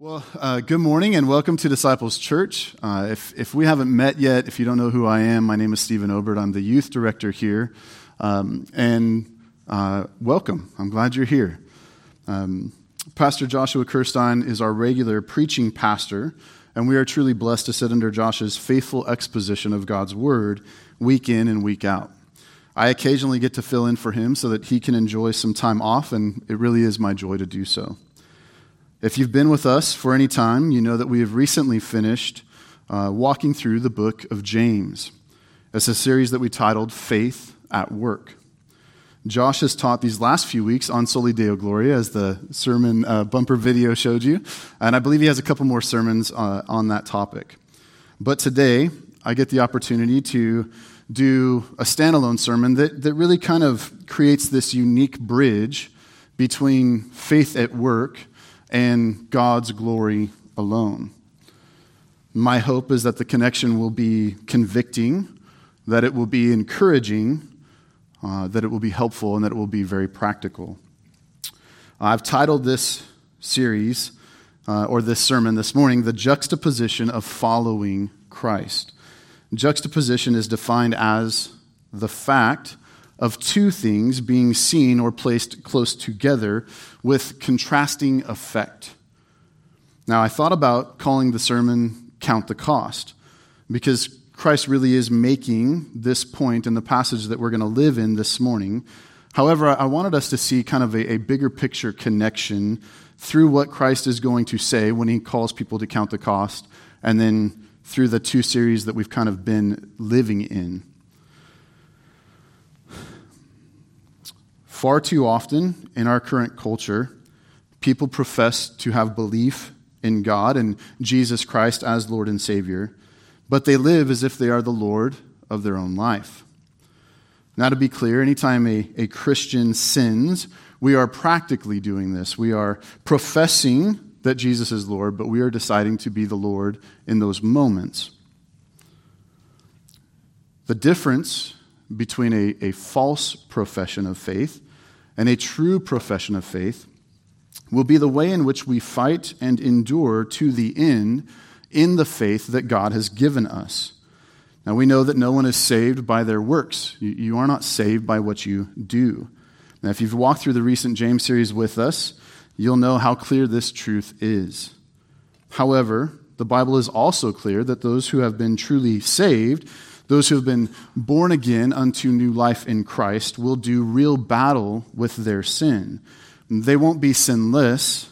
Well, uh, good morning and welcome to Disciples Church. Uh, if, if we haven't met yet, if you don't know who I am, my name is Stephen Obert. I'm the youth director here. Um, and uh, welcome. I'm glad you're here. Um, pastor Joshua Kirstein is our regular preaching pastor, and we are truly blessed to sit under Josh's faithful exposition of God's Word week in and week out. I occasionally get to fill in for him so that he can enjoy some time off, and it really is my joy to do so. If you've been with us for any time, you know that we have recently finished uh, walking through the book of James. It's a series that we titled Faith at Work. Josh has taught these last few weeks on Soli Deo Gloria, as the sermon uh, bumper video showed you, and I believe he has a couple more sermons uh, on that topic. But today, I get the opportunity to do a standalone sermon that, that really kind of creates this unique bridge between faith at work and God's glory alone. My hope is that the connection will be convicting, that it will be encouraging, uh, that it will be helpful, and that it will be very practical. I've titled this series, uh, or this sermon this morning, The Juxtaposition of Following Christ. Juxtaposition is defined as the fact of two things being seen or placed close together with contrasting effect. Now, I thought about calling the sermon Count the Cost because Christ really is making this point in the passage that we're going to live in this morning. However, I wanted us to see kind of a, a, bigger picture connection through what Christ is going to say when he calls people to count the cost, and then through the two series that we've kind of been living in. Far too often in our current culture, people profess to have belief in God and Jesus Christ as Lord and Savior, but they live as if they are the Lord of their own life. Now, to be clear, anytime a, a Christian sins, we are practically doing this. We are professing that Jesus is Lord, but we are deciding to be the Lord in those moments. The difference between a, a false profession of faith and a true profession of faith will be the way in which we fight and endure to the end in the faith that God has given us. Now, we know that no one is saved by their works. You, are not saved by what you do. Now, if you've walked through the recent James series with us, you'll know how clear this truth is. However, the Bible is also clear that those who have been truly saved those who have been born again unto new life in Christ will do real battle with their sin. They won't be sinless,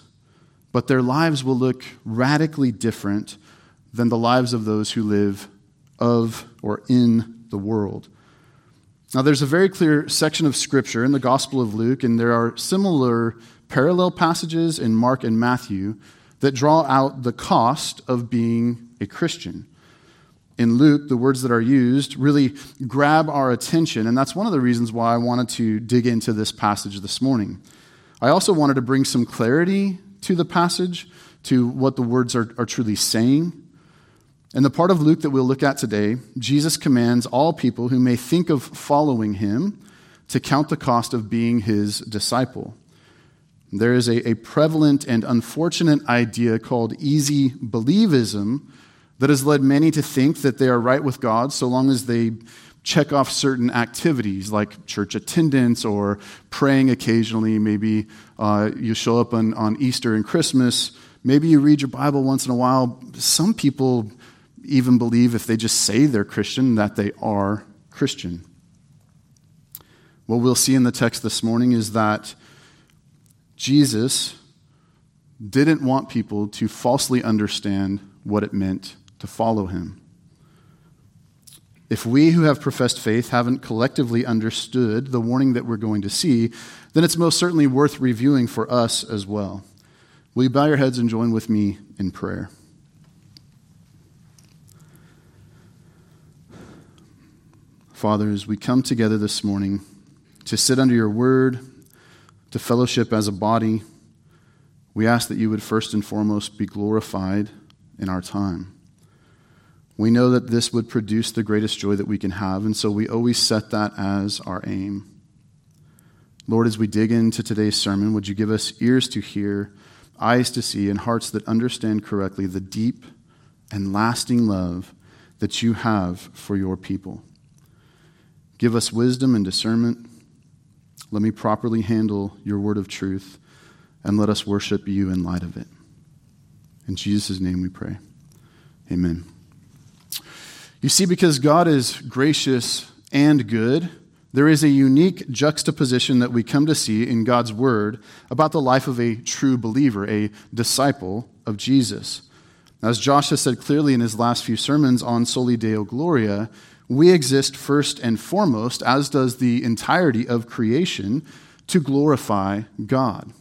but their lives will look radically different than the lives of those who live of or in the world. Now, there's a very clear section of Scripture in the Gospel of Luke, and there are similar parallel passages in Mark and Matthew that draw out the cost of being a Christian in Luke, the words that are used really grab our attention, and that's one of the reasons why I wanted to dig into this passage this morning. I also wanted to bring some clarity to the passage, to what the words are, are truly saying. In the part of Luke that we'll look at today, Jesus commands all people who may think of following him to count the cost of being his disciple. There is a, a prevalent and unfortunate idea called easy believism that has led many to think that they are right with God so long as they check off certain activities like church attendance or praying occasionally. Maybe uh, you show up on, on Easter and Christmas. Maybe you read your Bible once in a while. Some people even believe if they just say they're Christian that they are Christian. What we'll see in the text this morning is that Jesus didn't want people to falsely understand what it meant to follow him. If we who have professed faith haven't collectively understood the warning that we're going to see, then it's most certainly worth reviewing for us as well. Will you bow your heads and join with me in prayer? Father, as we come together this morning to sit under your word, to fellowship as a body, we ask that you would first and foremost be glorified in our time. We know that this would produce the greatest joy that we can have, and so we always set that as our aim. Lord, as we dig into today's sermon, would you give us ears to hear, eyes to see, and hearts that understand correctly the deep and lasting love that you have for your people. Give us wisdom and discernment. Let me properly handle your word of truth, and let us worship you in light of it. In Jesus' name we pray. Amen. You see, because God is gracious and good, there is a unique juxtaposition that we come to see in God's Word about the life of a true believer, a disciple of Jesus. As Josh has said clearly in his last few sermons on Soli Deo Gloria, we exist first and foremost, as does the entirety of creation, to glorify God.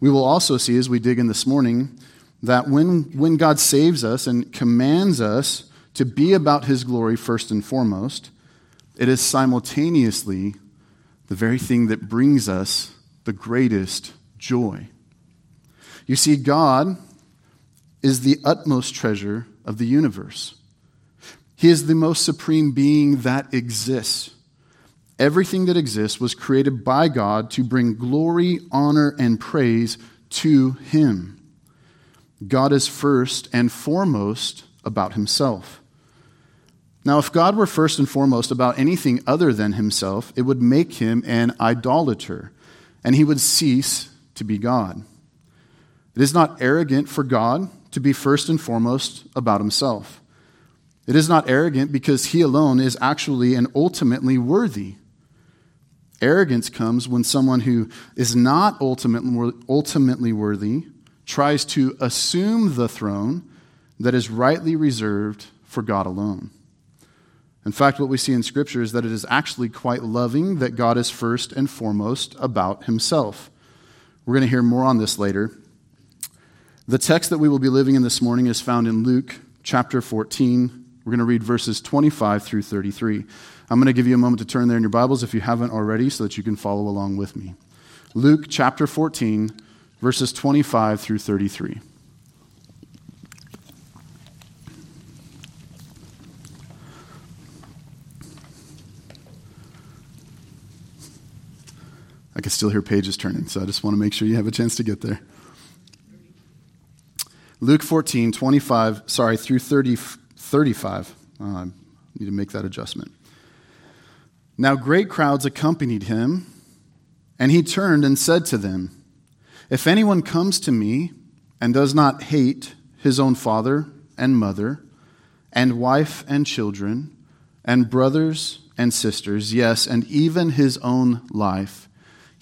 We will also see as we dig in this morning that when, when God saves us and commands us to be about his glory first and foremost, it is simultaneously the very thing that brings us the greatest joy. You see, God is the utmost treasure of the universe. He is the most supreme being that exists. Everything that exists was created by God to bring glory, honor, and praise to Him. God is first and foremost about Himself. Now, if God were first and foremost about anything other than Himself, it would make Him an idolater, and He would cease to be God. It is not arrogant for God to be first and foremost about Himself. It is not arrogant because he alone is actually and ultimately worthy. Arrogance comes when someone who is not ultimately worthy tries to assume the throne that is rightly reserved for God alone. In fact, what we see in Scripture is that it is actually quite loving that God is first and foremost about himself. We're going to hear more on this later. The text that we will be living in this morning is found in Luke chapter 14, we're going to read verses 25 through 33. I'm going to give you a moment to turn there in your Bibles if you haven't already so that you can follow along with me. Luke chapter 14, verses 25 through 33. I can still hear pages turning, so I just want to make sure you have a chance to get there. Luke 14, 25, sorry, through 30, 35. Uh, I need to make that adjustment. Now, great crowds accompanied him, and he turned and said to them, If anyone comes to me and does not hate his own father and mother, and wife and children, and brothers and sisters, yes, and even his own life,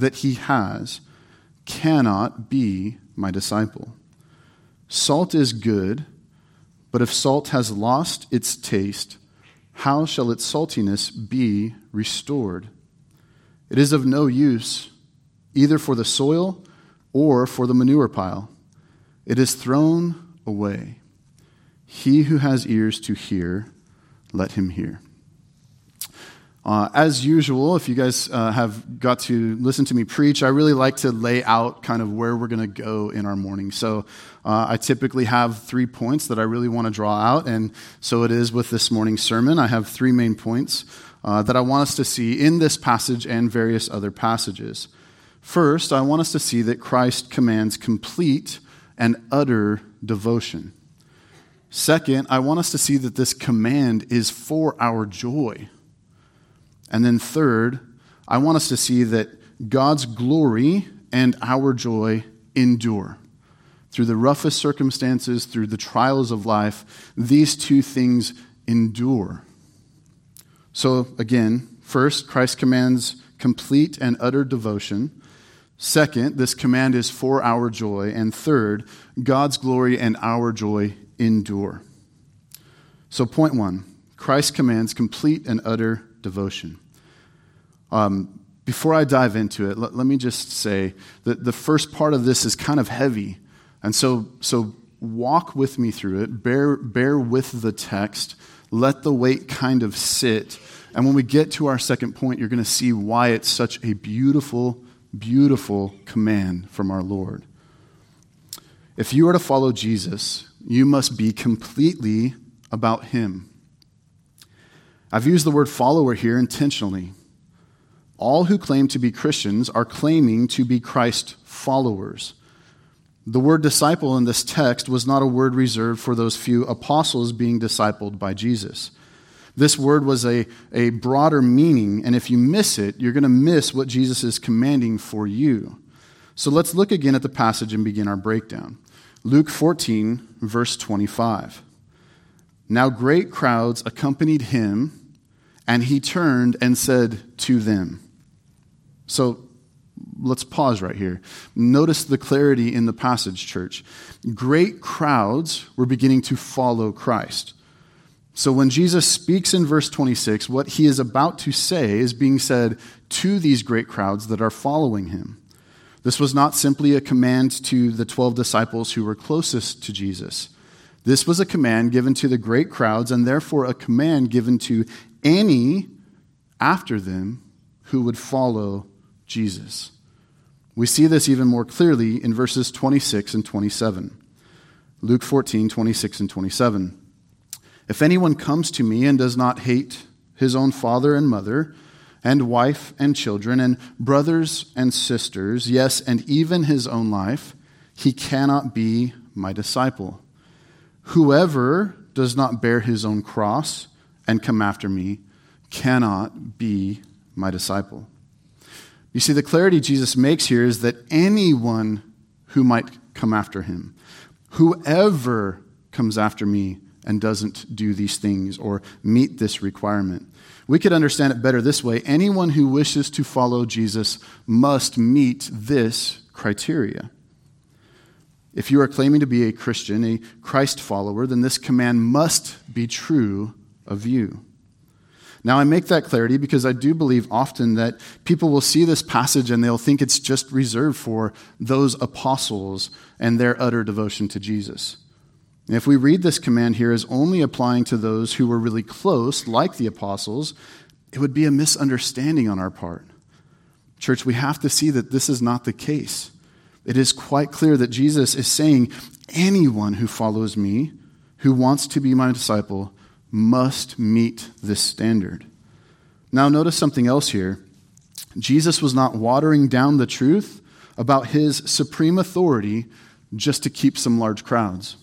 that he has cannot be my disciple. Salt is good, but if salt has lost its taste, how shall its saltiness be restored? It is of no use either for the soil or for the manure pile. It is thrown away. He who has ears to hear, let him hear. Uh, as usual, if you guys uh, have got to listen to me preach, I really like to lay out kind of where we're going to go in our morning. So uh, I typically have three points that I really want to draw out, and so it is with this morning's sermon. I have three main points uh, that I want us to see in this passage and various other passages. First, I want us to see that Christ commands complete and utter devotion. Second, I want us to see that this command is for our joy. And then, third, I want us to see that God's glory and our joy endure. through the roughest circumstances, through the trials of life, these two things endure. So, again, first, Christ commands complete and utter devotion. Second, this command is for our joy. And third, God's glory and our joy endure. So, point one Christ commands complete and utter devotion. Um, before I dive into it, let, let me just say that the first part of this is kind of heavy. And so, so walk with me through it, bear, bear with the text, let the weight kind of sit. And when we get to our second point, you're going to see why it's such a beautiful, beautiful command from our Lord. If you are to follow Jesus, you must be completely about Him. I've used the word follower here intentionally. All who claim to be Christians are claiming to be Christ followers. The word disciple in this text was not a word reserved for those few apostles being discipled by Jesus. This word was a, a broader meaning, and if you miss it, you're going to miss what Jesus is commanding for you. So let's look again at the passage and begin our breakdown. Luke 14, verse 25. Now great crowds accompanied him, and he turned and said to them, so let's pause right here. Notice the clarity in the passage, church. Great crowds were beginning to follow Christ. So when Jesus speaks in verse 26, what he is about to say is being said to these great crowds that are following him. This was not simply a command to the 12 disciples who were closest to Jesus. This was a command given to the great crowds, and therefore a command given to any after them who would follow Jesus. We see this even more clearly in verses 26 and 27. Luke 14, 26 and 27. If anyone comes to me and does not hate his own father and mother, and wife and children, and brothers and sisters, yes, and even his own life, he cannot be my disciple. Whoever does not bear his own cross and come after me cannot be my disciple. You see, the clarity Jesus makes here is that anyone who might come after him, whoever comes after me and doesn't do these things or meet this requirement. We could understand it better this way anyone who wishes to follow Jesus must meet this criteria. If you are claiming to be a Christian, a Christ follower, then this command must be true of you. Now, I make that clarity because I do believe often that people will see this passage and they'll think it's just reserved for those apostles and their utter devotion to Jesus. if we read this command here as only applying to those who were really close, like the apostles, it would be a misunderstanding on our part. Church, we have to see that this is not the case. It is quite clear that Jesus is saying, anyone who follows me, who wants to be my disciple, must meet this standard. Now, notice something else here. Jesus was not watering down the truth about his supreme authority just to keep some large crowds.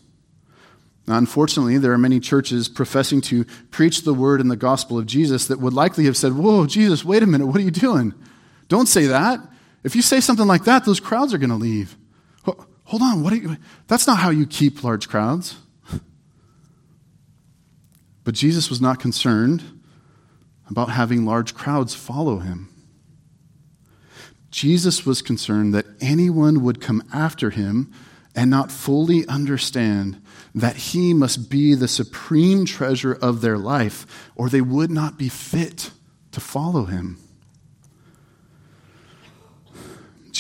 Now, unfortunately, there are many churches professing to preach the word and the gospel of Jesus that would likely have said, Whoa, Jesus, wait a minute, what are you doing? Don't say that. If you say something like that, those crowds are going to leave. Hold on, what you, that's not how you keep large crowds. But Jesus was not concerned about having large crowds follow him. Jesus was concerned that anyone would come after him and not fully understand that he must be the supreme treasure of their life, or they would not be fit to follow him.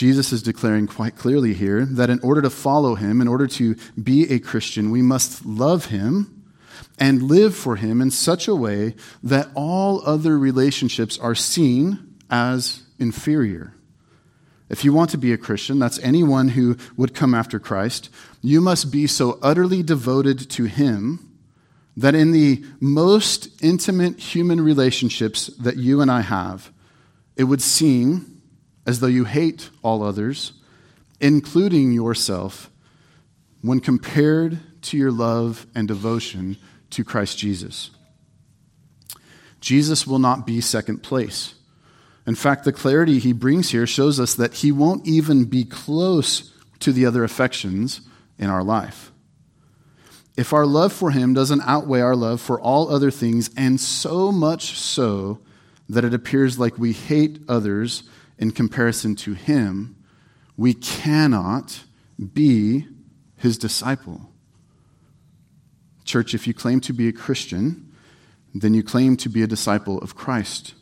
Jesus is declaring quite clearly here that in order to follow him, in order to be a Christian, we must love him and live for Him in such a way that all other relationships are seen as inferior. If you want to be a Christian, that's anyone who would come after Christ, you must be so utterly devoted to Him that in the most intimate human relationships that you and I have, it would seem as though you hate all others, including yourself, when compared to your love and devotion to Christ Jesus. Jesus will not be second place. In fact, the clarity he brings here shows us that he won't even be close to the other affections in our life. If our love for Him doesn't outweigh our love for all other things, and so much so that it appears like we hate others in comparison to Him, we cannot be His disciple. Church, if you claim to be a Christian, then you claim to be a disciple of Christ.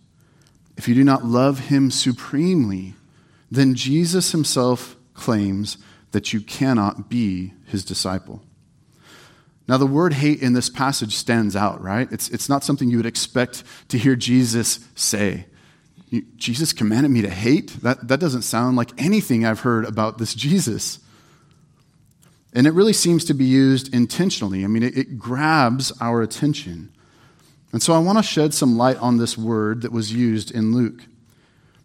If you do not love Him supremely, then Jesus Himself claims that you cannot be His disciple. Now, the word hate in this passage stands out, right? It's, it's not something you would expect to hear Jesus say. Jesus commanded me to hate? That, that doesn't sound like anything I've heard about this Jesus. And it really seems to be used intentionally. I mean, it, it grabs our attention. And so I want to shed some light on this word that was used in Luke.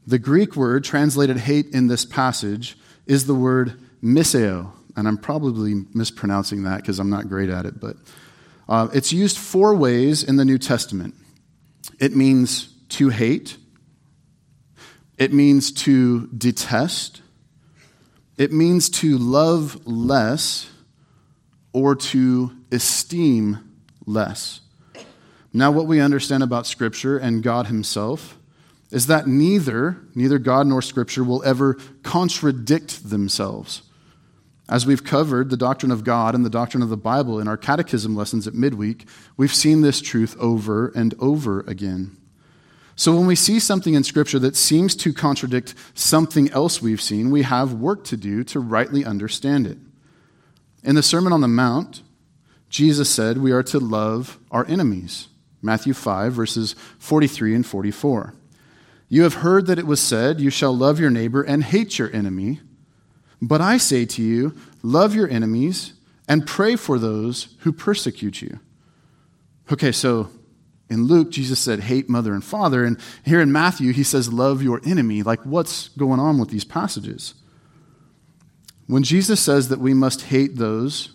The Greek word translated hate in this passage is the word miseo. And I'm probably mispronouncing that because I'm not great at it, but uh, it's used four ways in the New Testament. It means to hate, it means to detest, it means to love less, or to esteem less. Now, what we understand about Scripture and God Himself is that neither, neither God nor Scripture will ever contradict themselves. As we've covered the doctrine of God and the doctrine of the Bible in our catechism lessons at midweek, we've seen this truth over and over again. So when we see something in Scripture that seems to contradict something else we've seen, we have work to do to rightly understand it. In the Sermon on the Mount, Jesus said we are to love our enemies. Matthew 5, verses 43 and 44. You have heard that it was said, You shall love your neighbor and hate your enemy. But I say to you, love your enemies and pray for those who persecute you. Okay, so in Luke, Jesus said, hate mother and father. And here in Matthew, he says, love your enemy. Like, what's going on with these passages? When Jesus says that we must hate those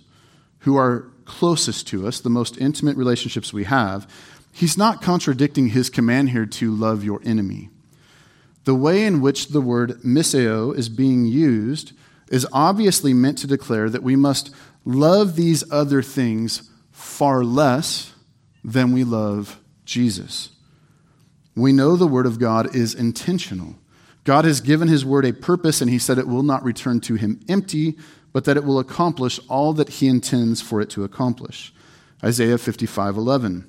who are closest to us, the most intimate relationships we have, he's not contradicting his command here to love your enemy. The way in which the word miseo is being used is obviously meant to declare that we must love these other things far less than we love Jesus. We know the Word of God is intentional. God has given His Word a purpose, and He said it will not return to Him empty, but that it will accomplish all that He intends for it to accomplish. Isaiah 55 11.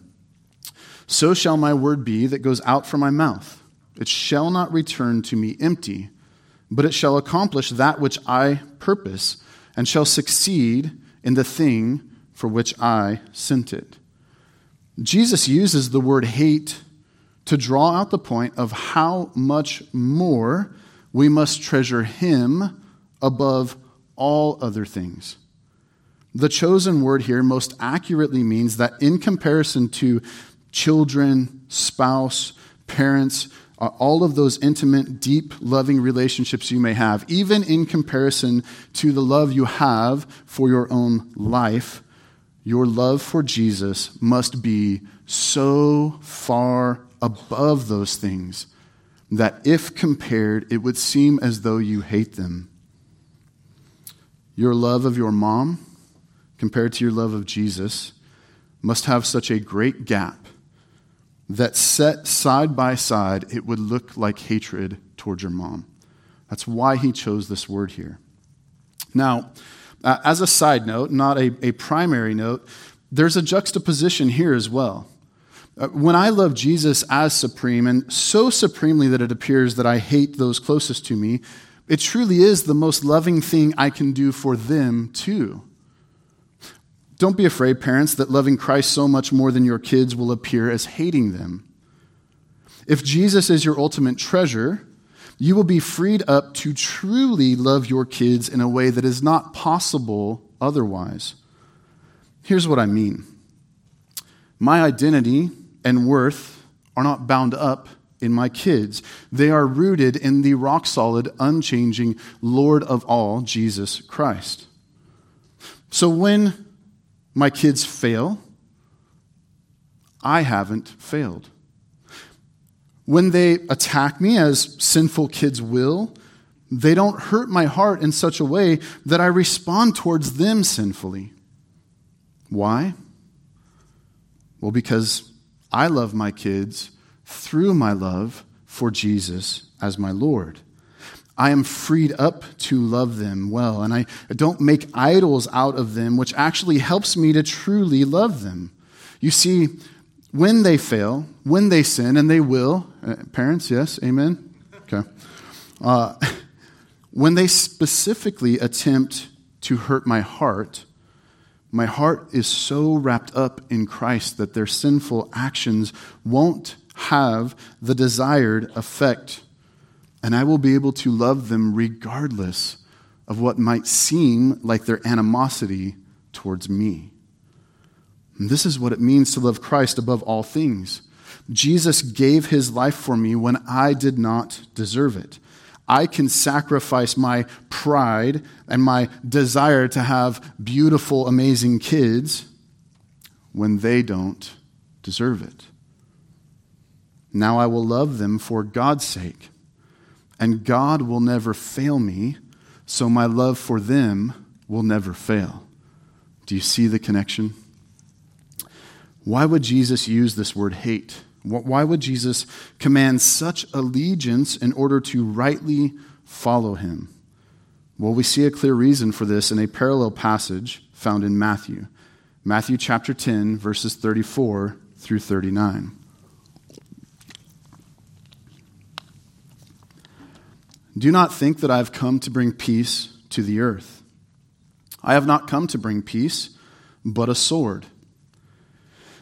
So shall my word be that goes out from my mouth. It shall not return to me empty, but it shall accomplish that which I purpose, and shall succeed in the thing for which I sent it. Jesus uses the word hate to draw out the point of how much more we must treasure Him above all other things. The chosen word here most accurately means that in comparison to children, spouse, parents, uh, all of those intimate, deep, loving relationships you may have, even in comparison to the love you have for your own life, your love for Jesus must be so far above those things that if compared, it would seem as though you hate them. Your love of your mom, compared to your love of Jesus, must have such a great gap that set side by side, it would look like hatred towards your mom. That's why he chose this word here. Now, uh, as a side note, not a, a primary note, there's a juxtaposition here as well. Uh, when I love Jesus as supreme, and so supremely that it appears that I hate those closest to me, it truly is the most loving thing I can do for them too. Don't be afraid, parents, that loving Christ so much more than your kids will appear as hating them. If Jesus is your ultimate treasure, you will be freed up to truly love your kids in a way that is not possible otherwise. Here's what I mean my identity and worth are not bound up in my kids, they are rooted in the rock solid, unchanging Lord of all, Jesus Christ. So when my kids fail, I haven't failed. When they attack me, as sinful kids will, they don't hurt my heart in such a way that I respond towards them sinfully. Why? Well, because I love my kids through my love for Jesus as my Lord. I am freed up to love them well, and I don't make idols out of them, which actually helps me to truly love them. You see, when they fail, when they sin, and they will, uh, parents, yes, amen? Okay. Uh, when they specifically attempt to hurt my heart, my heart is so wrapped up in Christ that their sinful actions won't have the desired effect and I will be able to love them regardless of what might seem like their animosity towards me. And this is what it means to love Christ above all things. Jesus gave his life for me when I did not deserve it. I can sacrifice my pride and my desire to have beautiful, amazing kids when they don't deserve it. Now I will love them for God's sake and God will never fail me, so my love for them will never fail. Do you see the connection? Why would Jesus use this word hate? Why would Jesus command such allegiance in order to rightly follow him? Well, we see a clear reason for this in a parallel passage found in Matthew. Matthew chapter 10, verses 34 through 39. Do not think that I have come to bring peace to the earth. I have not come to bring peace, but a sword.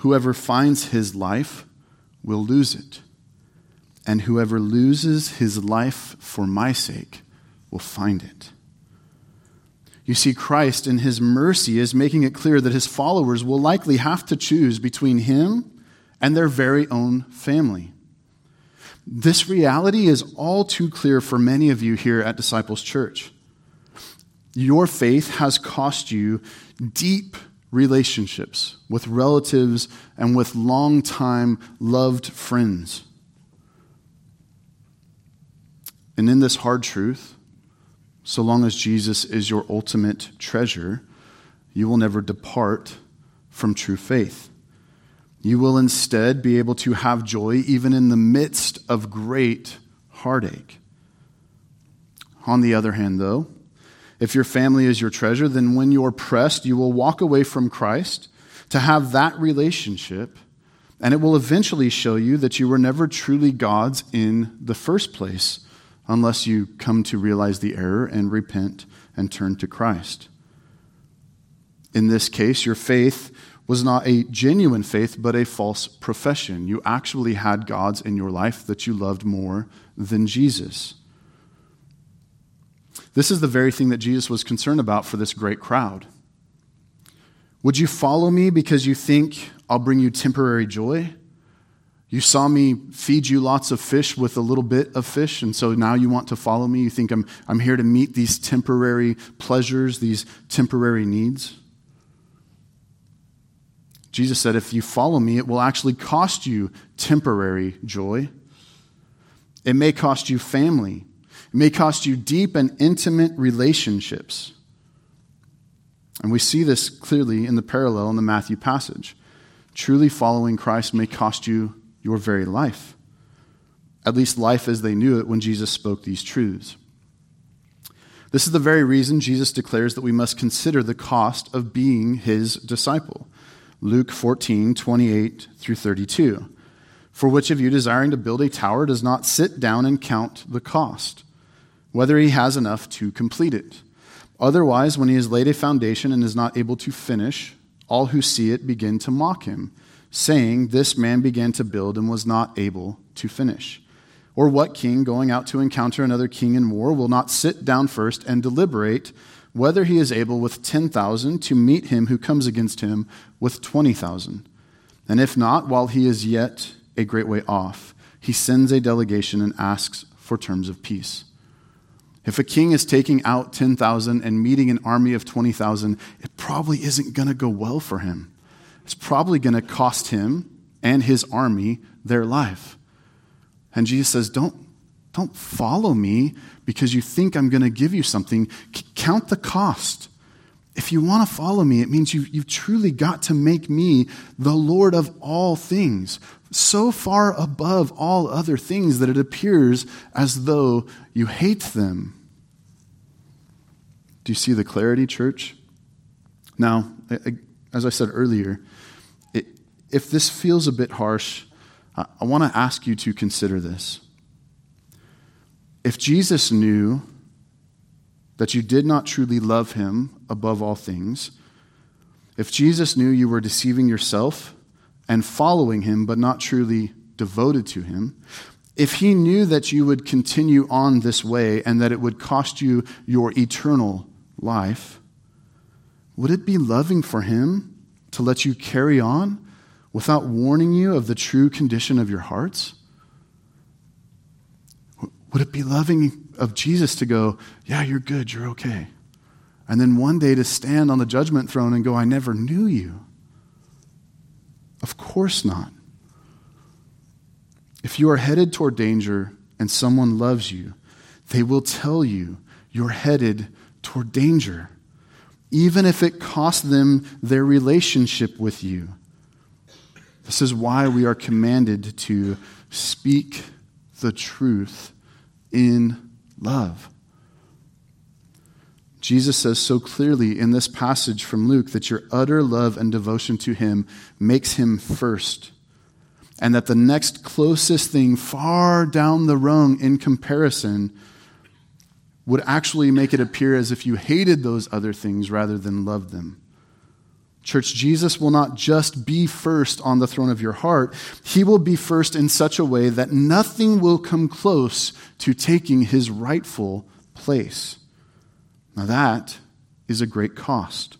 Whoever finds his life will lose it. And whoever loses his life for my sake will find it. You see, Christ, in his mercy, is making it clear that his followers will likely have to choose between him and their very own family. This reality is all too clear for many of you here at Disciples Church. Your faith has cost you deep relationships with relatives and with long-time loved friends. And in this hard truth, so long as Jesus is your ultimate treasure, you will never depart from true faith. You will instead be able to have joy even in the midst of great heartache. On the other hand, though, if your family is your treasure, then when you're pressed, you will walk away from Christ to have that relationship, and it will eventually show you that you were never truly God's in the first place unless you come to realize the error and repent and turn to Christ. In this case, your faith was not a genuine faith, but a false profession. You actually had gods in your life that you loved more than Jesus. This is the very thing that Jesus was concerned about for this great crowd. Would you follow me because you think I'll bring you temporary joy? You saw me feed you lots of fish with a little bit of fish, and so now you want to follow me? You think I'm, I'm here to meet these temporary pleasures, these temporary needs? Jesus said, if you follow me, it will actually cost you temporary joy. It may cost you family. It may cost you deep and intimate relationships. And we see this clearly in the parallel in the Matthew passage. Truly following Christ may cost you your very life, at least life as they knew it when Jesus spoke these truths. This is the very reason Jesus declares that we must consider the cost of being his disciple. Luke 14, 28 through 32. For which of you desiring to build a tower does not sit down and count the cost? Whether he has enough to complete it. Otherwise, when he has laid a foundation and is not able to finish, all who see it begin to mock him, saying, This man began to build and was not able to finish. Or what king, going out to encounter another king in war, will not sit down first and deliberate whether he is able with 10,000 to meet him who comes against him with 20,000? And if not, while he is yet a great way off, he sends a delegation and asks for terms of peace. If a king is taking out 10,000 and meeting an army of 20,000, it probably isn't going to go well for him. It's probably going to cost him and his army their life. And Jesus says, Don't, don't follow me because you think I'm going to give you something. C- count the cost. If you want to follow me, it means you've, you've truly got to make me the Lord of all things, so far above all other things that it appears as though you hate them. Do you see the clarity, church? Now, as I said earlier, if this feels a bit harsh, I want to ask you to consider this. If Jesus knew that you did not truly love him above all things, if Jesus knew you were deceiving yourself and following him but not truly devoted to him, if he knew that you would continue on this way and that it would cost you your eternal life, would it be loving for him to let you carry on without warning you of the true condition of your hearts? Would it be loving of Jesus to go, Yeah, you're good, you're okay? And then one day to stand on the judgment throne and go, I never knew you? Of course not. If you are headed toward danger and someone loves you, they will tell you you're headed toward danger, even if it costs them their relationship with you. This is why we are commanded to speak the truth in love. Jesus says so clearly in this passage from Luke that your utter love and devotion to him makes him first, and that the next closest thing far down the rung in comparison would actually make it appear as if you hated those other things rather than loved them. Church, Jesus will not just be first on the throne of your heart, he will be first in such a way that nothing will come close to taking his rightful place. Now, that is a great cost.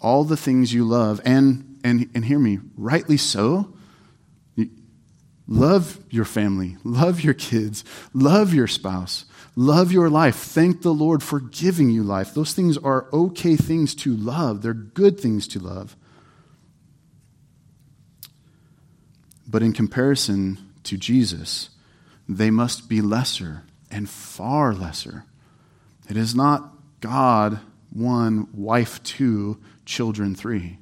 All the things you love, and, and, and hear me, rightly so, love your family, love your kids, love your spouse, Love your life. Thank the Lord for giving you life. Those things are okay things to love, they're good things to love. But in comparison to Jesus, they must be lesser and far lesser. It is not God, one, wife, two, children, three.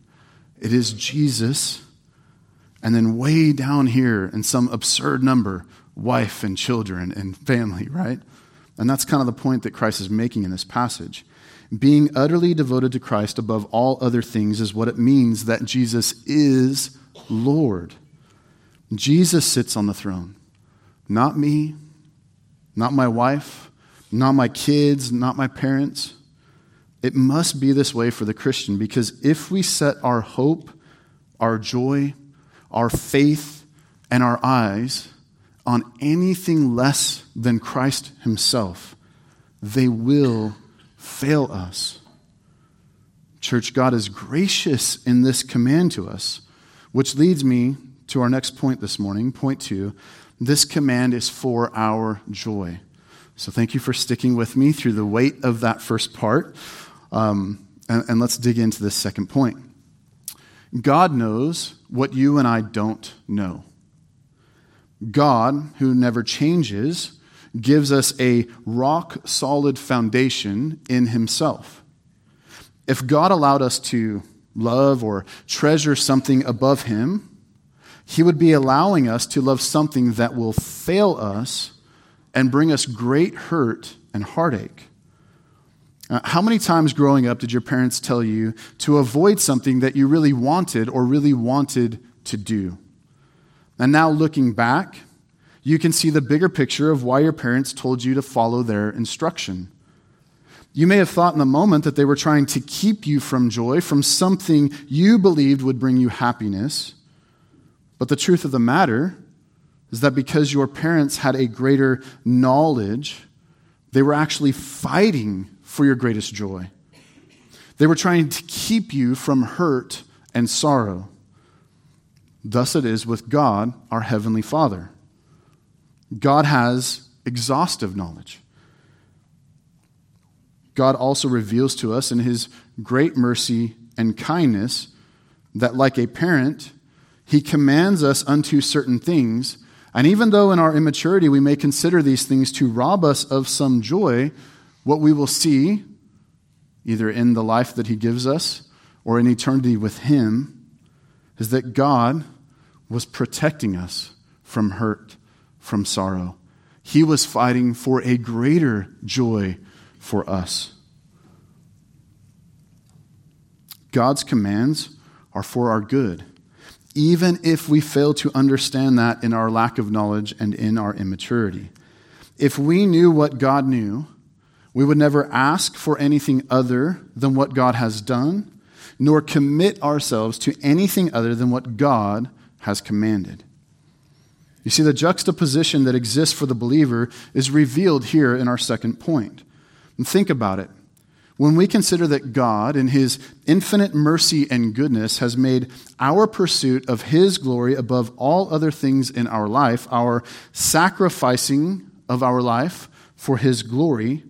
It is Jesus, and then way down here in some absurd number, wife and children and family, right? And that's kind of the point that Christ is making in this passage. Being utterly devoted to Christ above all other things is what it means that Jesus is Lord. Jesus sits on the throne. Not me, not my wife, not my kids, not my parents. It must be this way for the Christian because if we set our hope, our joy, our faith, and our eyes on anything less than Christ Himself, they will fail us. Church, God is gracious in this command to us, which leads me to our next point this morning. Point two this command is for our joy. So thank you for sticking with me through the weight of that first part. Um, and, and let's dig into this second point. God knows what you and I don't know. God, who never changes, gives us a rock solid foundation in Himself. If God allowed us to love or treasure something above Him, He would be allowing us to love something that will fail us and bring us great hurt and heartache. Uh, how many times growing up did your parents tell you to avoid something that you really wanted or really wanted to do? And now looking back, you can see the bigger picture of why your parents told you to follow their instruction. You may have thought in the moment that they were trying to keep you from joy, from something you believed would bring you happiness. But the truth of the matter is that because your parents had a greater knowledge, they were actually fighting for your greatest joy. They were trying to keep you from hurt and sorrow. Thus it is with God, our Heavenly Father. God has exhaustive knowledge. God also reveals to us in His great mercy and kindness that, like a parent, He commands us unto certain things. And even though in our immaturity we may consider these things to rob us of some joy, what we will see, either in the life that He gives us or in eternity with Him, is that God was protecting us from hurt, from sorrow. He was fighting for a greater joy for us. God's commands are for our good, even if we fail to understand that in our lack of knowledge and in our immaturity. If we knew what God knew, we would never ask for anything other than what God has done, nor commit ourselves to anything other than what God has commanded. You see, the juxtaposition that exists for the believer is revealed here in our second point. And think about it. When we consider that God, in His infinite mercy and goodness, has made our pursuit of His glory above all other things in our life, our sacrificing of our life for His glory,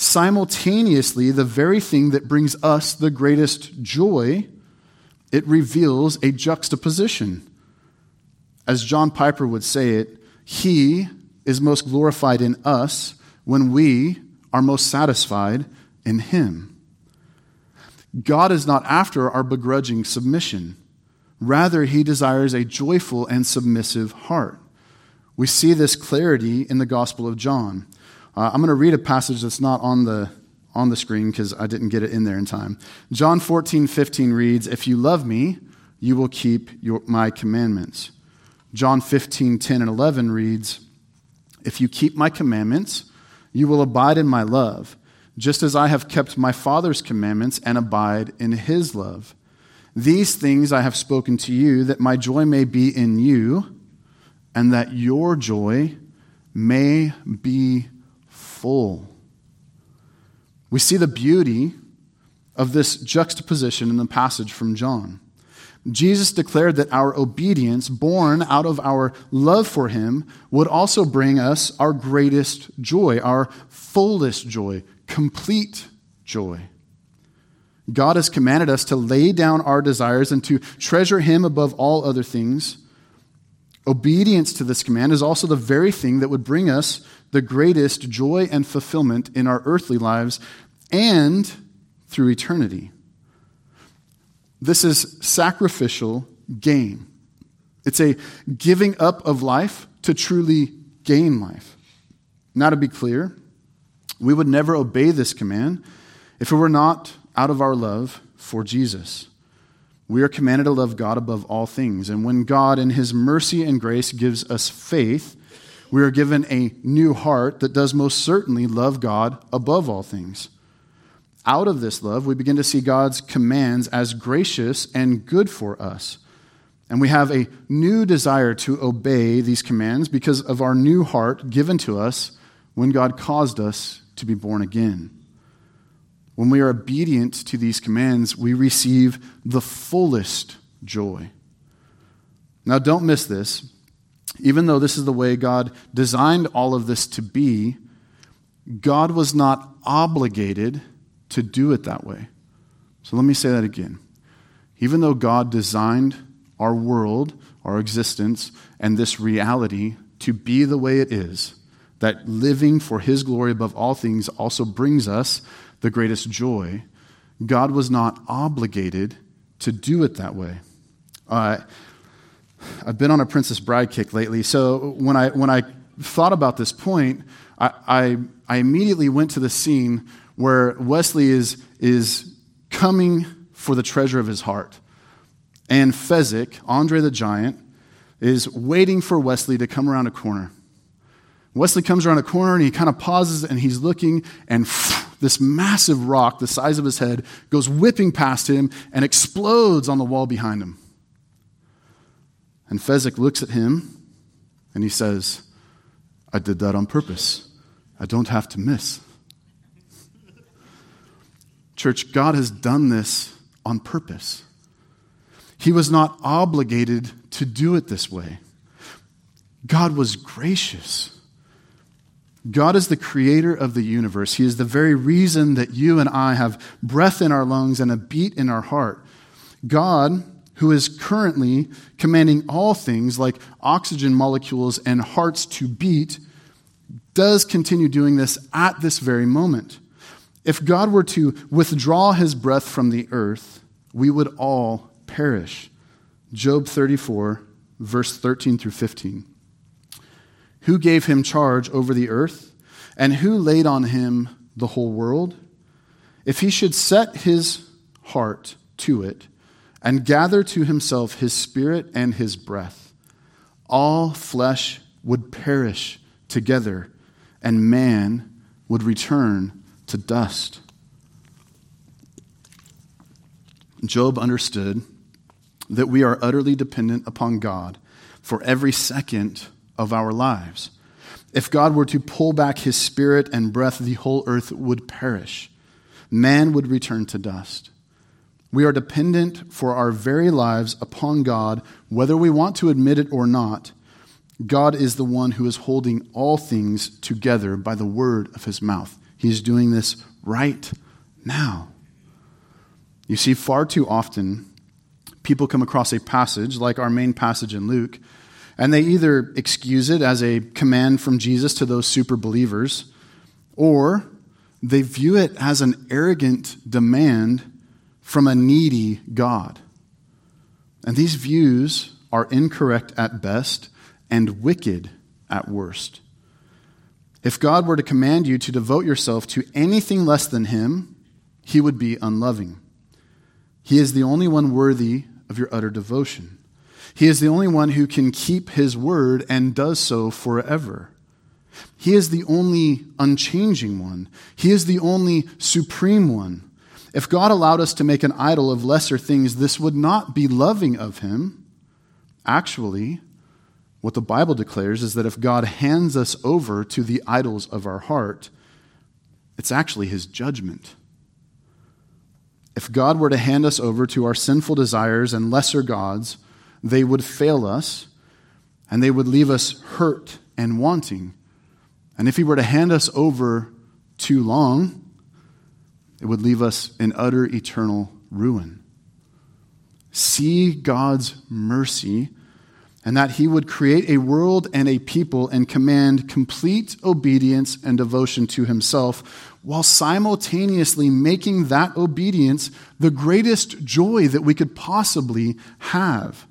simultaneously the very thing that brings us the greatest joy, it reveals a juxtaposition. As John Piper would say it, He is most glorified in us when we are most satisfied in Him. God is not after our begrudging submission. Rather, He desires a joyful and submissive heart. We see this clarity in the Gospel of John. Uh, I'm going to read a passage that's not on the, on the screen because I didn't get it in there in time. John 14, 15 reads, If you love me, you will keep your, my commandments. John 15, 10 and 11 reads, If you keep my commandments, you will abide in my love, just as I have kept my Father's commandments and abide in his love. These things I have spoken to you, that my joy may be in you, and that your joy may be full. We see the beauty of this juxtaposition in the passage from John. Jesus declared that our obedience, born out of our love for him, would also bring us our greatest joy, our fullest joy, complete joy. God has commanded us to lay down our desires and to treasure him above all other things. Obedience to this command is also the very thing that would bring us the greatest joy and fulfillment in our earthly lives and through eternity. This is sacrificial gain. It's a giving up of life to truly gain life. Now, to be clear, we would never obey this command if it were not out of our love for Jesus. We are commanded to love God above all things. And when God, in His mercy and grace, gives us faith, we are given a new heart that does most certainly love God above all things. Out of this love, we begin to see God's commands as gracious and good for us. And we have a new desire to obey these commands because of our new heart given to us when God caused us to be born again. When we are obedient to these commands, we receive the fullest joy. Now, don't miss this. Even though this is the way God designed all of this to be, God was not obligated to do it that way. So let me say that again. Even though God designed our world, our existence, and this reality to be the way it is, that living for His glory above all things also brings us the greatest joy, God was not obligated to do it that way. Uh, I've been on a Princess Bride kick lately, so when I, when I thought about this point, I, I, I immediately went to the scene where Westley is, is coming for the treasure of his heart. And Fezzik, Andre the Giant, is waiting for Westley to come around a corner. Westley comes around a corner and he kind of pauses and he's looking, and this massive rock, the size of his head, goes whipping past him and explodes on the wall behind him. And Fezzik looks at him And he says, I did that on purpose. I don't have to miss. Church, God has done this on purpose. He was not obligated to do it this way. God was gracious. God is the creator of the universe. He is the very reason that you and I have breath in our lungs and a beat in our heart. God, who is currently commanding all things like oxygen molecules and hearts to beat, does continue doing this at this very moment. If God were to withdraw his breath from the earth, we would all perish. Job 34, verse 13 through 15. Who gave him charge over the earth? And who laid on him the whole world? If he should set his heart to it and gather to himself his spirit and his breath, all flesh would perish together, and man would return to dust. Job understood that we are utterly dependent upon God for every second of our lives. If God were to pull back his spirit and breath, the whole earth would perish. Man would return to dust. We are dependent for our very lives upon God, whether we want to admit it or not. God is the one who is holding all things together by the word of his mouth. He's doing this right now. You see, far too often, people come across a passage like our main passage in Luke and they either excuse it as a command from Jesus to those super believers, or they view it as an arrogant demand from a needy God. And these views are incorrect at best and wicked at worst. If God were to command you to devote yourself to anything less than Him, He would be unloving. He is the only one worthy of your utter devotion. He is the only one who can keep his word and does so forever. He is the only unchanging one. He is the only supreme one. If God allowed us to make an idol of lesser things, this would not be loving of him. Actually, what the Bible declares is that if God hands us over to the idols of our heart, it's actually his judgment. If God were to hand us over to our sinful desires and lesser gods, they would fail us and they would leave us hurt and wanting. And if he were to hand us over too long, it would leave us in utter eternal ruin. See God's mercy and that he would create a world and a people and command complete obedience and devotion to himself while simultaneously making that obedience the greatest joy that we could possibly have.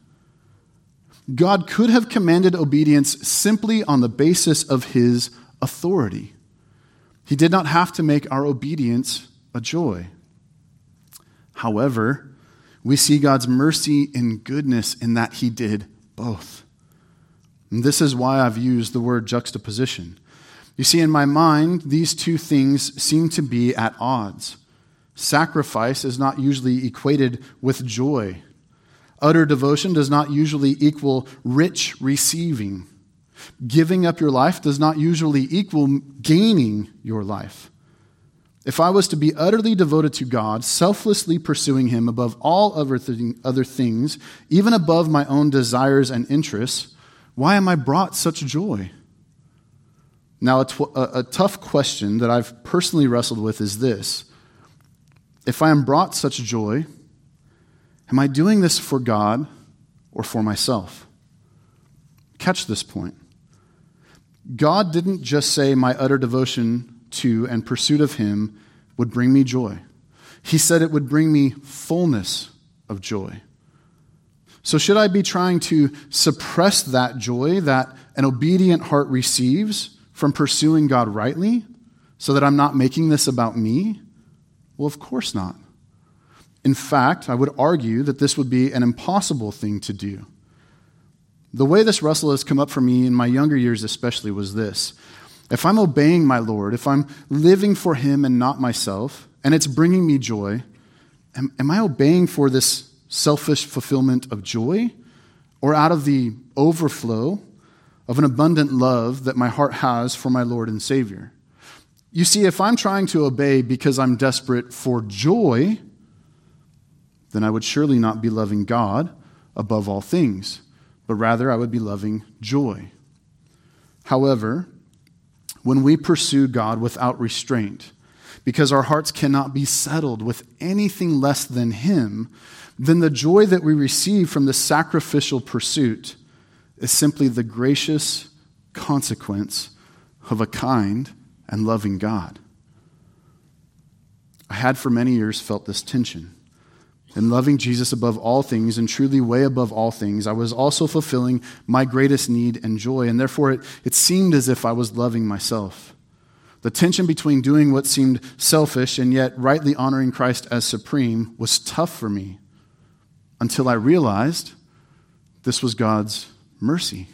God could have commanded obedience simply on the basis of his authority. He did not have to make our obedience a joy. However, we see God's mercy and goodness in that he did both. And this is why I've used the word juxtaposition. You see, in my mind, these two things seem to be at odds. Sacrifice is not usually equated with joy. Utter devotion does not usually equal rich receiving. Giving up your life does not usually equal gaining your life. If I was to be utterly devoted to God, selflessly pursuing Him above all other, things, even above my own desires and interests, why am I brought such joy? Now, a, tw- a, a tough question that I've personally wrestled with is this If I am brought such joy, Am I doing this for God or for myself? Catch this point. God didn't just say my utter devotion to and pursuit of Him would bring me joy. He said it would bring me fullness of joy. So, should I be trying to suppress that joy that an obedient heart receives from pursuing God rightly so that I'm not making this about me? Well, of course not. In fact, I would argue that this would be an impossible thing to do. The way this wrestle has come up for me in my younger years, especially, was this. If I'm obeying my Lord, if I'm living for Him and not myself, and it's bringing me joy, am, am I obeying for this selfish fulfillment of joy or out of the overflow of an abundant love that my heart has for my Lord and Savior. You see, if I'm trying to obey because I'm desperate for joy, then I would surely not be loving God above all things, but rather I would be loving joy. However, when we pursue God without restraint, because our hearts cannot be settled with anything less than Him, then the joy that we receive from the sacrificial pursuit is simply the gracious consequence of a kind and loving God. I had for many years felt this tension. In loving Jesus above all things and truly way above all things, I was also fulfilling my greatest need and joy, and therefore it, it seemed as if I was loving myself. The tension between doing what seemed selfish and yet rightly honoring Christ as supreme was tough for me until I realized this was God's mercy.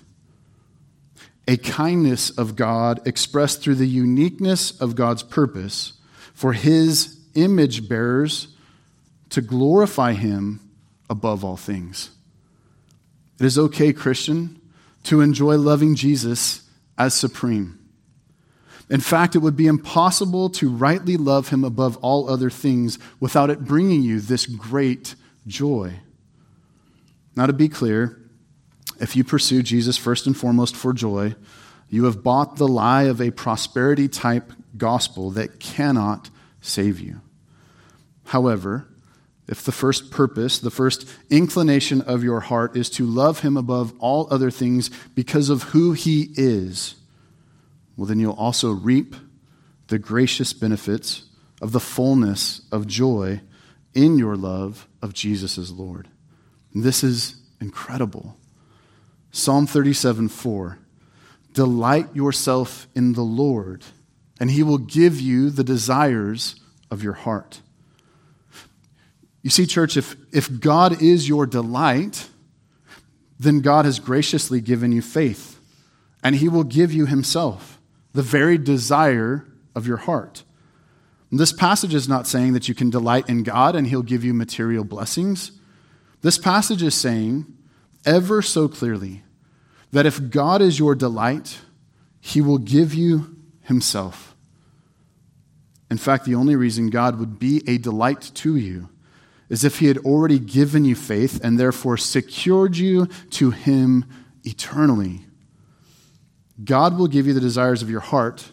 A kindness of God expressed through the uniqueness of God's purpose for his image bearers to glorify him above all things. It is okay, Christian, to enjoy loving Jesus as supreme. In fact, it would be impossible to rightly love him above all other things without it bringing you this great joy. Now, to be clear, if you pursue Jesus first and foremost for joy, you have bought the lie of a prosperity type gospel that cannot save you. However, if the first purpose, the first inclination of your heart is to love him above all other things because of who he is, well, then you'll also reap the gracious benefits of the fullness of joy in your love of Jesus as Lord. And this is incredible. Psalm 37 4. Delight yourself in the Lord, and he will give you the desires of your heart. You see, church, if, if God is your delight, then God has graciously given you faith, and he will give you himself, the very desire of your heart. And this passage is not saying that you can delight in God and he'll give you material blessings. This passage is saying, ever so clearly, that if God is your delight, he will give you himself. In fact, the only reason God would be a delight to you is if he had already given you faith and therefore secured you to him eternally. God will give you the desires of your heart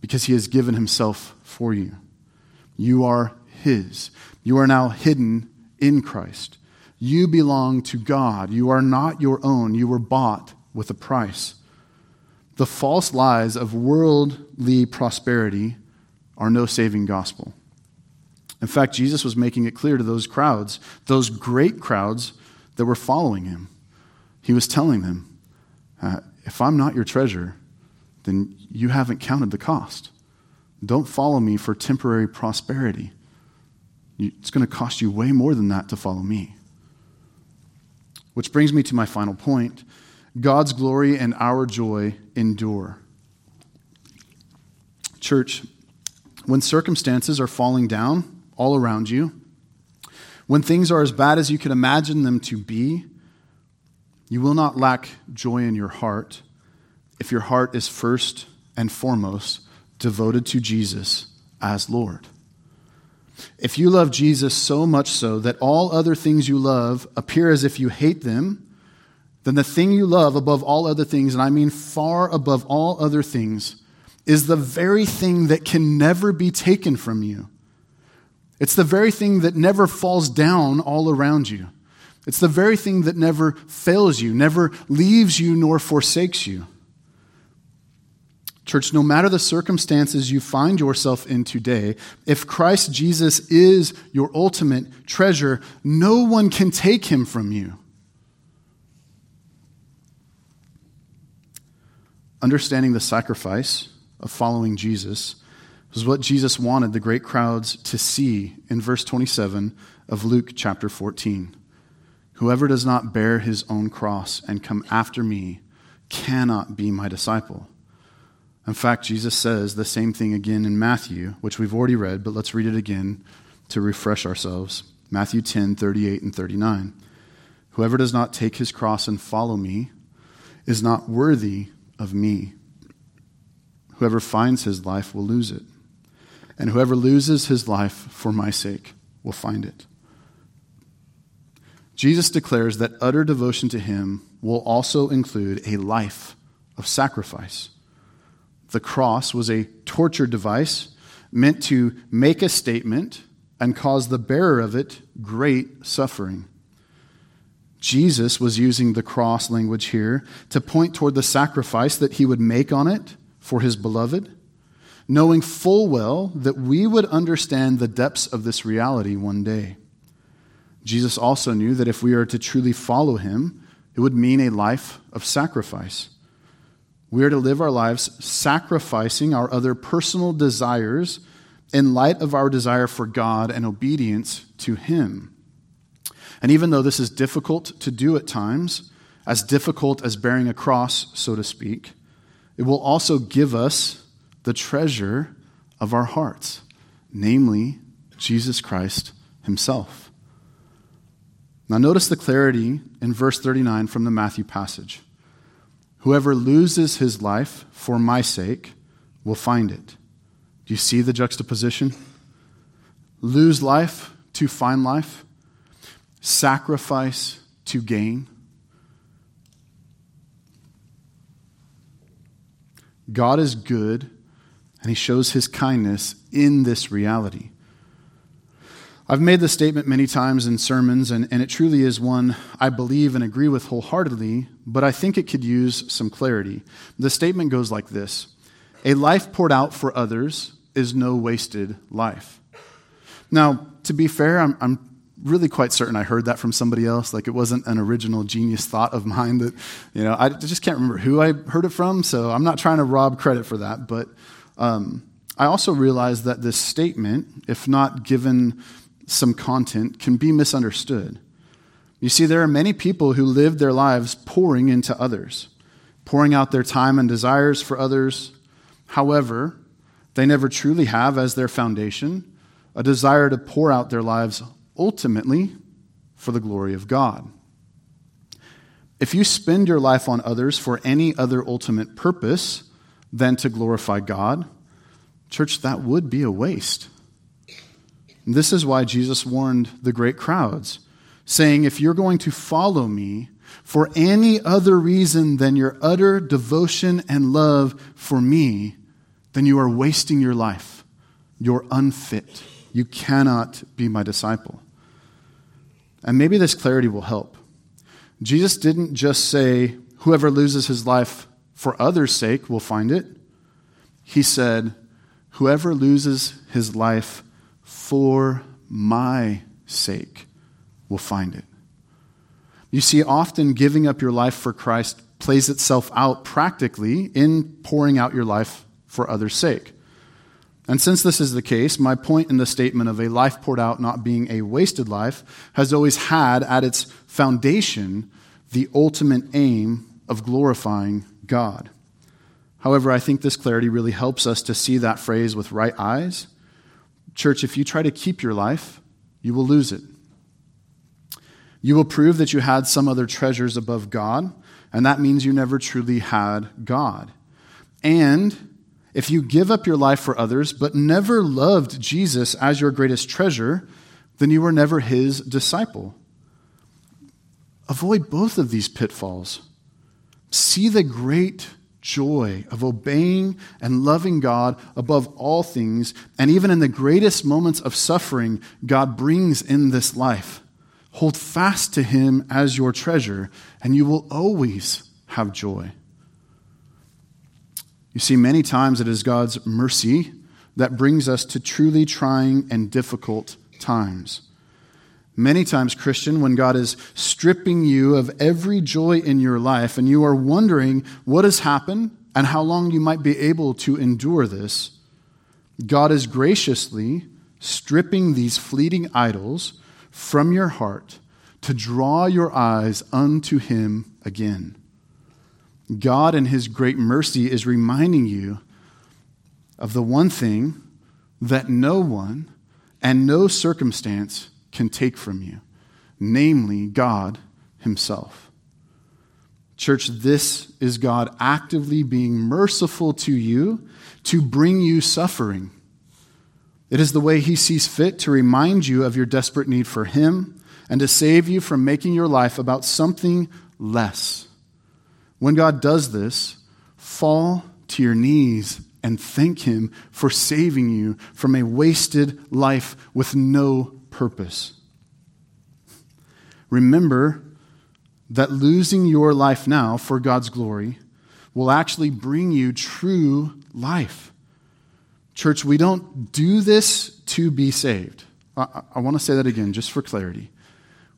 because he has given himself for you. You are his. You are now hidden in Christ. You belong to God. You are not your own. You were bought with a price. The false lies of worldly prosperity are no saving gospel. In fact, Jesus was making it clear to those crowds, those great crowds that were following him. He was telling them, uh, if I'm not your treasure, then you haven't counted the cost. Don't follow me for temporary prosperity. It's going to cost you way more than that to follow me. Which brings me to my final point God's glory and our joy endure. Church, when circumstances are falling down, all around you, when things are as bad as you can imagine them to be, you will not lack joy in your heart if your heart is first and foremost devoted to Jesus as Lord. If you love Jesus so much so that all other things you love appear as if you hate them, then the thing you love above all other things, and I mean far above all other things, is the very thing that can never be taken from you. It's the very thing that never falls down all around you. It's the very thing that never fails you, never leaves you, nor forsakes you. Church, no matter the circumstances you find yourself in today, if Christ Jesus is your ultimate treasure, no one can take him from you. Understanding the sacrifice of following Jesus was what Jesus wanted the great crowds to see in verse 27 of Luke chapter 14. Whoever does not bear his own cross and come after me cannot be my disciple. In fact, Jesus says the same thing again in Matthew, which we've already read, but let's read it again to refresh ourselves. Matthew 10, 38 and 39. Whoever does not take his cross and follow me is not worthy of me. Whoever finds his life will lose it, and whoever loses his life for my sake will find it. Jesus declares that utter devotion to him will also include a life of sacrifice. The cross was a torture device meant to make a statement and cause the bearer of it great suffering. Jesus was using the cross language here to point toward the sacrifice that he would make on it for his beloved, knowing full well that we would understand the depths of this reality one day. Jesus also knew that if we are to truly follow him, it would mean a life of sacrifice. We are to live our lives sacrificing our other personal desires in light of our desire for God and obedience to Him. And even though this is difficult to do at times, as difficult as bearing a cross, so to speak, it will also give us the treasure of our hearts, namely Jesus Christ Himself. Now, notice the clarity in verse 39 from the Matthew passage. Whoever loses his life for my sake will find it. Do you see the juxtaposition? Lose life to find life, sacrifice to gain. God is good, and He shows His kindness in this reality. I've made this statement many times in sermons, and, and it truly is one I believe and agree with wholeheartedly, but I think it could use some clarity. The statement goes like this A life poured out for others is no wasted life. Now, to be fair, I'm, I'm really quite certain I heard that from somebody else. Like it wasn't an original genius thought of mine that, you know, I just can't remember who I heard it from, so I'm not trying to rob credit for that. But um, I also realize that this statement, if not given some content, can be misunderstood. You see, there are many people who live their lives pouring into others, pouring out their time and desires for others. However, they never truly have as their foundation a desire to pour out their lives ultimately for the glory of God. If you spend your life on others for any other ultimate purpose than to glorify God, church, that would be a waste. And this is why Jesus warned the great crowds, saying, If you're going to follow me for any other reason than your utter devotion and love for me, then you are wasting your life. You're unfit. You cannot be my disciple. And maybe this clarity will help. Jesus didn't just say, Whoever loses his life for others' sake will find it. He said, Whoever loses his life for my sake will find it. You see, often giving up your life for Christ plays itself out practically in pouring out your life for others' sake. And since this is the case, my point in the statement of a life poured out not being a wasted life has always had at its foundation the ultimate aim of glorifying God. However, I think this clarity really helps us to see that phrase with right eyes. Church, if you try to keep your life, you will lose it. You will prove that you had some other treasures above God, and that means you never truly had God. And if you give up your life for others, but never loved Jesus as your greatest treasure, then you were never his disciple. Avoid both of these pitfalls. See the great joy of obeying and loving God above all things, and even in the greatest moments of suffering God brings in this life. Hold fast to him as your treasure, and you will always have joy. You see, many times it is God's mercy that brings us to truly trying and difficult times. Many times, Christian, when God is stripping you of every joy in your life and you are wondering what has happened and how long you might be able to endure this, God is graciously stripping these fleeting idols from your heart to draw your eyes unto Him again. God, in His great mercy, is reminding you of the one thing that no one and no circumstance can take from you, namely God Himself. Church, this is God actively being merciful to you to bring you suffering. It is the way He sees fit to remind you of your desperate need for Him and to save you from making your life about something less. When God does this, fall to your knees and thank Him for saving you from a wasted life with no purpose. Remember that losing your life now for God's glory will actually bring you true life. Church, we don't do this to be saved. I, I want to say that again, just for clarity.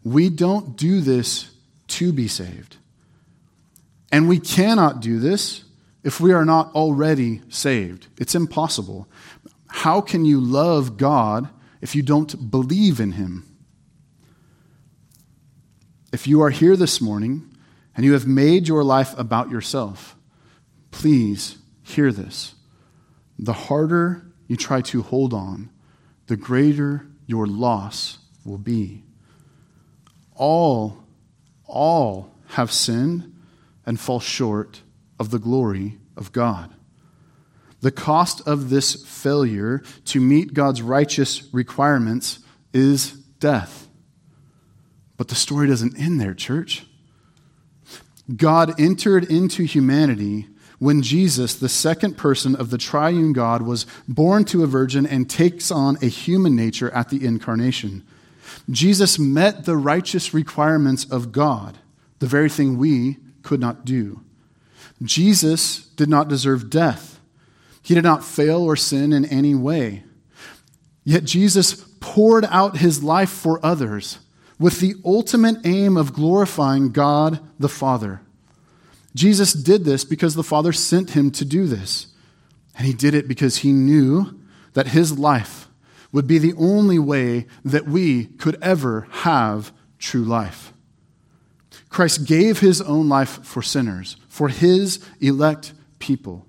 We don't do this to be saved. And we cannot do this if we are not already saved. It's impossible. How can you love God if you don't believe in Him? If you are here this morning and you have made your life about yourself, please hear this. The harder you try to hold on, the greater your loss will be. All, all have sinned and fall short of the glory of God. The cost of this failure to meet God's righteous requirements is death. But the story doesn't end there, church. God entered into humanity when Jesus, the second person of the triune God, was born to a virgin and takes on a human nature at the incarnation. Jesus met the righteous requirements of God, the very thing we could not do. Jesus did not deserve death. He did not fail or sin in any way. Yet Jesus poured out his life for others with the ultimate aim of glorifying God the Father. Jesus did this because the Father sent him to do this. And he did it because he knew that his life would be the only way that we could ever have true life. Christ gave his own life for sinners, for his elect people.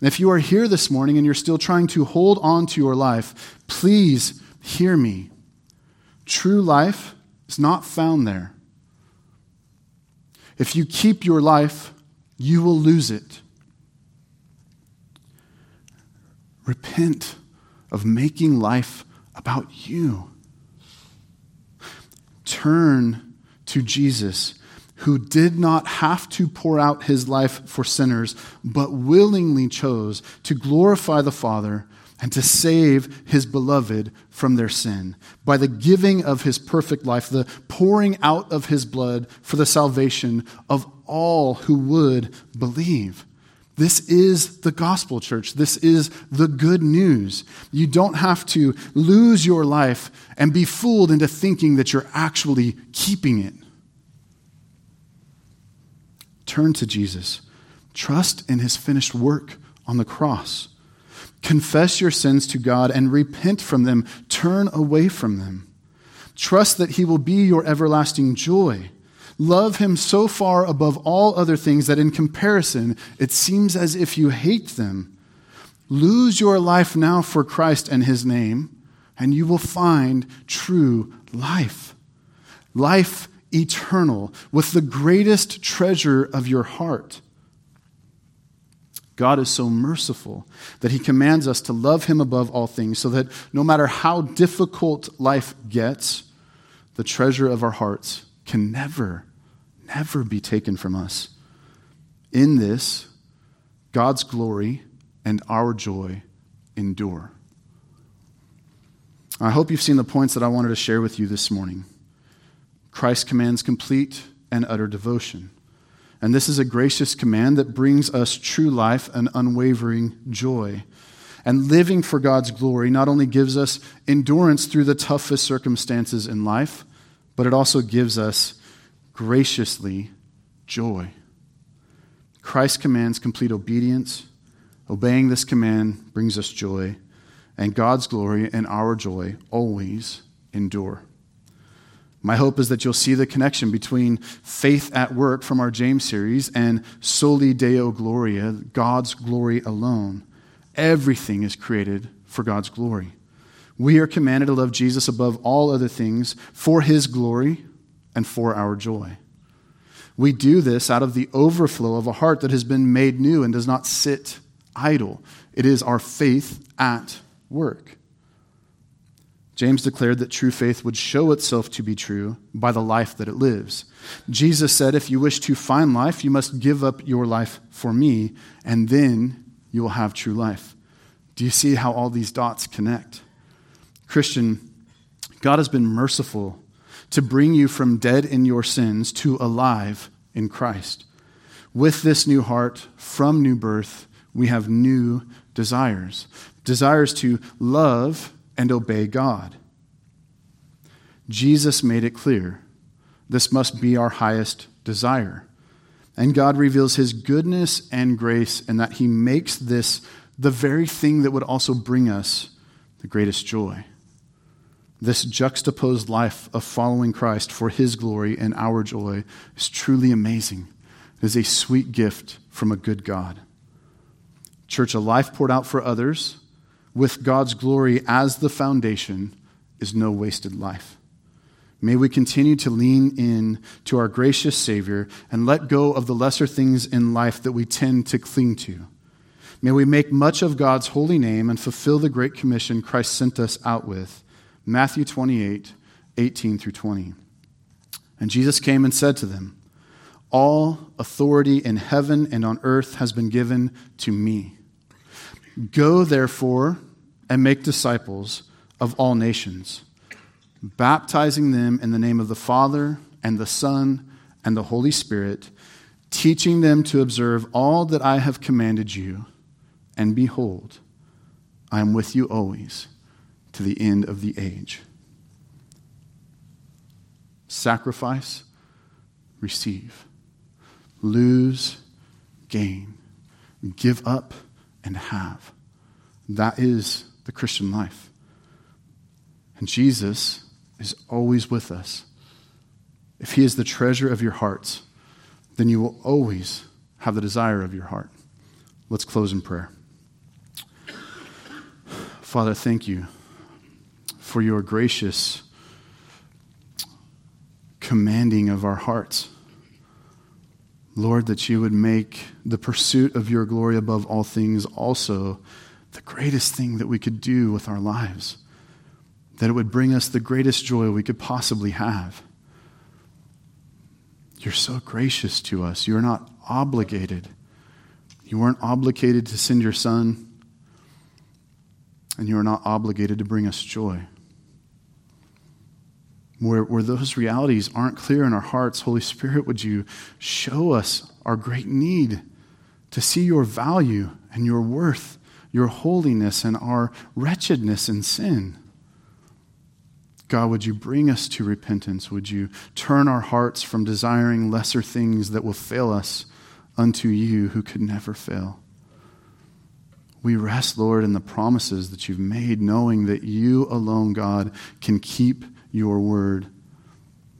If you are here this morning and you're still trying to hold on to your life, please hear me. True life is not found there. If you keep your life, you will lose it. Repent of making life about you. Turn to Jesus, who did not have to pour out his life for sinners, but willingly chose to glorify the Father and to save his beloved from their sin by the giving of his perfect life, the pouring out of his blood for the salvation of all who would believe. This is the gospel, church. This is the good news. You don't have to lose your life and be fooled into thinking that you're actually keeping it. Turn to Jesus. Trust in his finished work on the cross. Confess your sins to God and repent from them. Turn away from them. Trust that He will be your everlasting joy. Love Him so far above all other things that in comparison it seems as if you hate them. Lose your life now for Christ and His name, and you will find true life. Life eternal, with the greatest treasure of your heart God is so merciful that he commands us to love him above all things, so that no matter how difficult life gets, the treasure of our hearts can never, never be taken from us. In this, God's glory and our joy endure. I hope you've seen the points that I wanted to share with you this morning. Christ commands complete and utter devotion. And this is a gracious command that brings us true life and unwavering joy. And living for God's glory not only gives us endurance through the toughest circumstances in life, but it also gives us graciously joy. Christ commands complete obedience. Obeying this command brings us joy, and God's glory and our joy always endure. My hope is that you'll see the connection between faith at work from our James series and soli deo gloria, God's glory alone. Everything is created for God's glory. We are commanded to love Jesus above all other things for his glory and for our joy. We do this out of the overflow of a heart that has been made new and does not sit idle. It is our faith at work. James declared that true faith would show itself to be true by the life that it lives. Jesus said, If you wish to find life, you must give up your life for me, and then you will have true life. Do you see how all these dots connect? Christian, God has been merciful to bring you from dead in your sins to alive in Christ. With this new heart, from new birth, we have new desires desires to love and obey God. Jesus made it clear this must be our highest desire. And God reveals his goodness and grace in that he makes this the very thing that would also bring us the greatest joy. This juxtaposed life of following Christ for his glory and our joy is truly amazing. It is a sweet gift from a good God. Church, a life poured out for others with God's glory as the foundation is no wasted life. May we continue to lean in to our gracious Savior and let go of the lesser things in life that we tend to cling to. May we make much of God's holy name and fulfill the great commission Christ sent us out with. Matthew 28, 18 through 20. And Jesus came and said to them, All authority in heaven and on earth has been given to me. Go, therefore, and make disciples of all nations, baptizing them in the name of the Father and the Son and the Holy Spirit, teaching them to observe all that I have commanded you. And behold, I am with you always to the end of the age. Sacrifice, receive. Lose, gain. Give up, and have. That is the Christian life. And Jesus is always with us. If He is the treasure of your hearts, then you will always have the desire of your heart. Let's close in prayer. Father, thank you for your gracious commanding of our hearts. Lord, that you would make the pursuit of your glory above all things also the greatest thing that we could do with our lives, that it would bring us the greatest joy we could possibly have. You're so gracious to us. You're not obligated. You weren't obligated to send your son, and you are not obligated to bring us joy. Where, where those realities aren't clear in our hearts, Holy Spirit, would you show us our great need to see your value and your worth your holiness and our wretchedness and sin. God, would you bring us to repentance? Would you turn our hearts from desiring lesser things that will fail us unto you who could never fail? We rest, Lord, in the promises that you've made, knowing that you alone, God, can keep your word,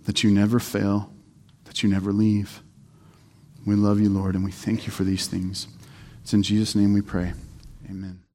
that you never fail, that you never leave. We love you, Lord, and we thank you for these things. It's in Jesus' name we pray. Amen.